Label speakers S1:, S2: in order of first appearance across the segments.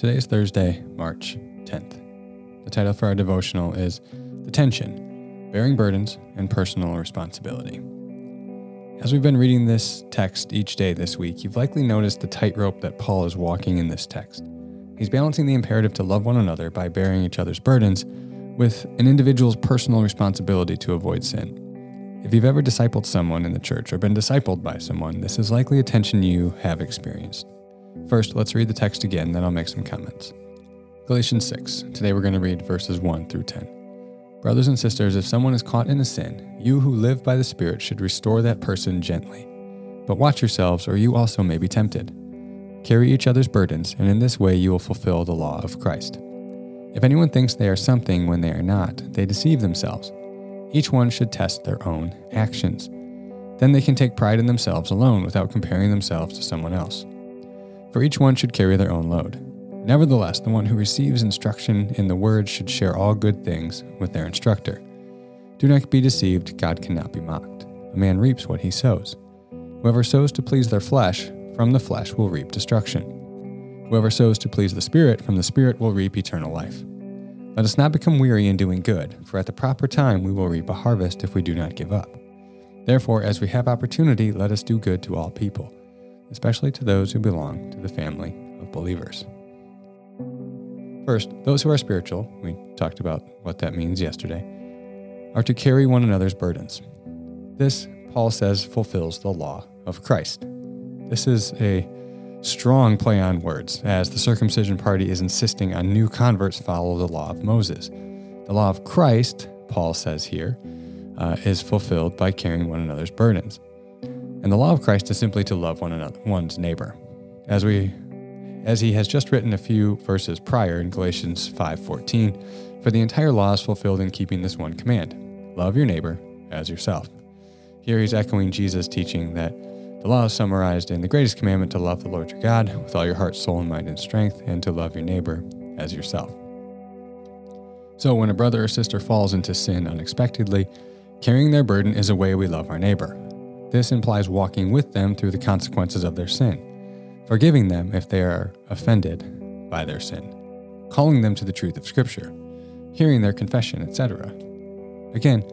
S1: Today is Thursday, March 10th. The title for our devotional is The Tension Bearing Burdens and Personal Responsibility. As we've been reading this text each day this week, you've likely noticed the tightrope that Paul is walking in this text. He's balancing the imperative to love one another by bearing each other's burdens with an individual's personal responsibility to avoid sin. If you've ever discipled someone in the church or been discipled by someone, this is likely a tension you have experienced. First, let's read the text again, then I'll make some comments. Galatians 6. Today we're going to read verses 1 through 10. Brothers and sisters, if someone is caught in a sin, you who live by the Spirit should restore that person gently. But watch yourselves, or you also may be tempted. Carry each other's burdens, and in this way you will fulfill the law of Christ. If anyone thinks they are something when they are not, they deceive themselves. Each one should test their own actions. Then they can take pride in themselves alone without comparing themselves to someone else for each one should carry their own load. Nevertheless, the one who receives instruction in the word should share all good things with their instructor. Do not be deceived, God cannot be mocked. A man reaps what he sows. Whoever sows to please their flesh, from the flesh will reap destruction. Whoever sows to please the Spirit, from the Spirit will reap eternal life. Let us not become weary in doing good, for at the proper time we will reap a harvest if we do not give up. Therefore, as we have opportunity, let us do good to all people especially to those who belong to the family of believers. First, those who are spiritual, we talked about what that means yesterday, are to carry one another's burdens. This, Paul says, fulfills the law of Christ. This is a strong play on words, as the circumcision party is insisting on new converts follow the law of Moses. The law of Christ, Paul says here, uh, is fulfilled by carrying one another's burdens. And the law of Christ is simply to love one another, one's neighbor. As we as he has just written a few verses prior in Galatians 5:14, for the entire law is fulfilled in keeping this one command: love your neighbor as yourself. Here he's echoing Jesus' teaching that the law is summarized in the greatest commandment to love the Lord your God with all your heart, soul, and mind and strength, and to love your neighbor as yourself. So when a brother or sister falls into sin unexpectedly, carrying their burden is a way we love our neighbor. This implies walking with them through the consequences of their sin, forgiving them if they are offended by their sin, calling them to the truth of Scripture, hearing their confession, etc. Again,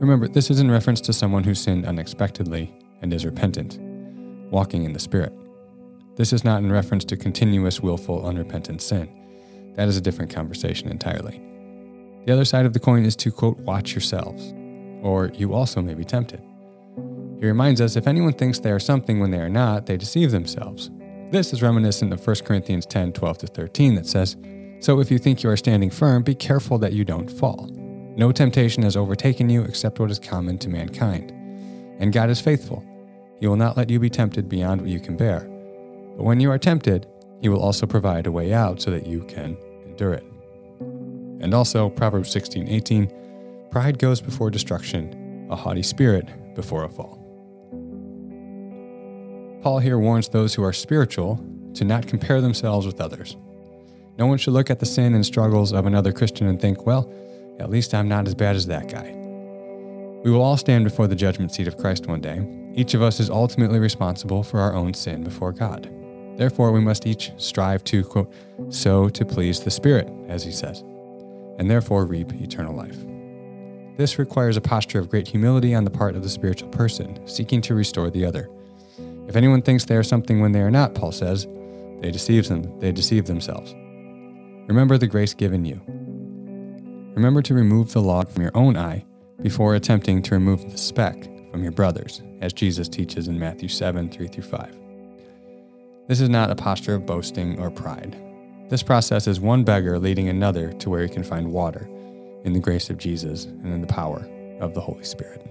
S1: remember, this is in reference to someone who sinned unexpectedly and is repentant, walking in the Spirit. This is not in reference to continuous, willful, unrepentant sin. That is a different conversation entirely. The other side of the coin is to, quote, watch yourselves, or you also may be tempted. He reminds us if anyone thinks they are something when they are not, they deceive themselves. This is reminiscent of 1 Corinthians 10 12 to 13 that says, So if you think you are standing firm, be careful that you don't fall. No temptation has overtaken you except what is common to mankind. And God is faithful. He will not let you be tempted beyond what you can bear. But when you are tempted, He will also provide a way out so that you can endure it. And also, Proverbs 16 18, Pride goes before destruction, a haughty spirit before a fall. Paul here warns those who are spiritual to not compare themselves with others. No one should look at the sin and struggles of another Christian and think, well, at least I'm not as bad as that guy. We will all stand before the judgment seat of Christ one day. Each of us is ultimately responsible for our own sin before God. Therefore, we must each strive to, quote, sow to please the Spirit, as he says, and therefore reap eternal life. This requires a posture of great humility on the part of the spiritual person, seeking to restore the other. If anyone thinks they are something when they are not, Paul says, they deceive them, they deceive themselves. Remember the grace given you. Remember to remove the log from your own eye before attempting to remove the speck from your brother's, as Jesus teaches in Matthew 7 3 through 5. This is not a posture of boasting or pride. This process is one beggar leading another to where he can find water in the grace of Jesus and in the power of the Holy Spirit.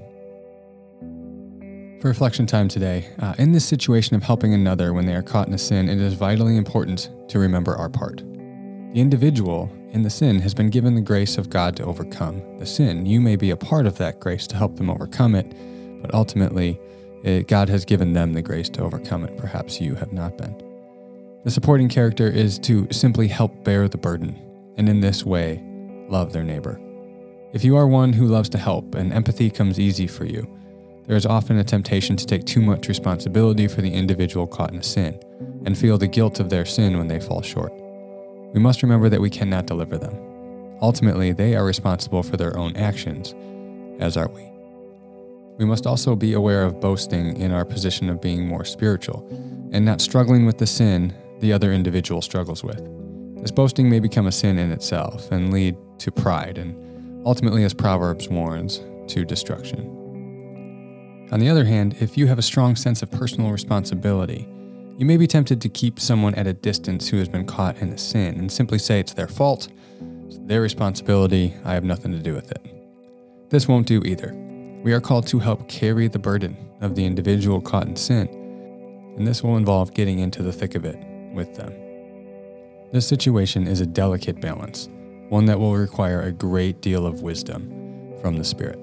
S1: For reflection time today, uh, in this situation of helping another when they are caught in a sin, it is vitally important to remember our part. The individual in the sin has been given the grace of God to overcome the sin. You may be a part of that grace to help them overcome it, but ultimately, it, God has given them the grace to overcome it. Perhaps you have not been. The supporting character is to simply help bear the burden, and in this way, love their neighbor. If you are one who loves to help and empathy comes easy for you, there is often a temptation to take too much responsibility for the individual caught in a sin and feel the guilt of their sin when they fall short. We must remember that we cannot deliver them. Ultimately, they are responsible for their own actions, as are we. We must also be aware of boasting in our position of being more spiritual and not struggling with the sin the other individual struggles with. This boasting may become a sin in itself and lead to pride and ultimately, as Proverbs warns, to destruction. On the other hand, if you have a strong sense of personal responsibility, you may be tempted to keep someone at a distance who has been caught in a sin and simply say it's their fault, it's their responsibility, I have nothing to do with it. This won't do either. We are called to help carry the burden of the individual caught in sin, and this will involve getting into the thick of it with them. This situation is a delicate balance, one that will require a great deal of wisdom from the Spirit.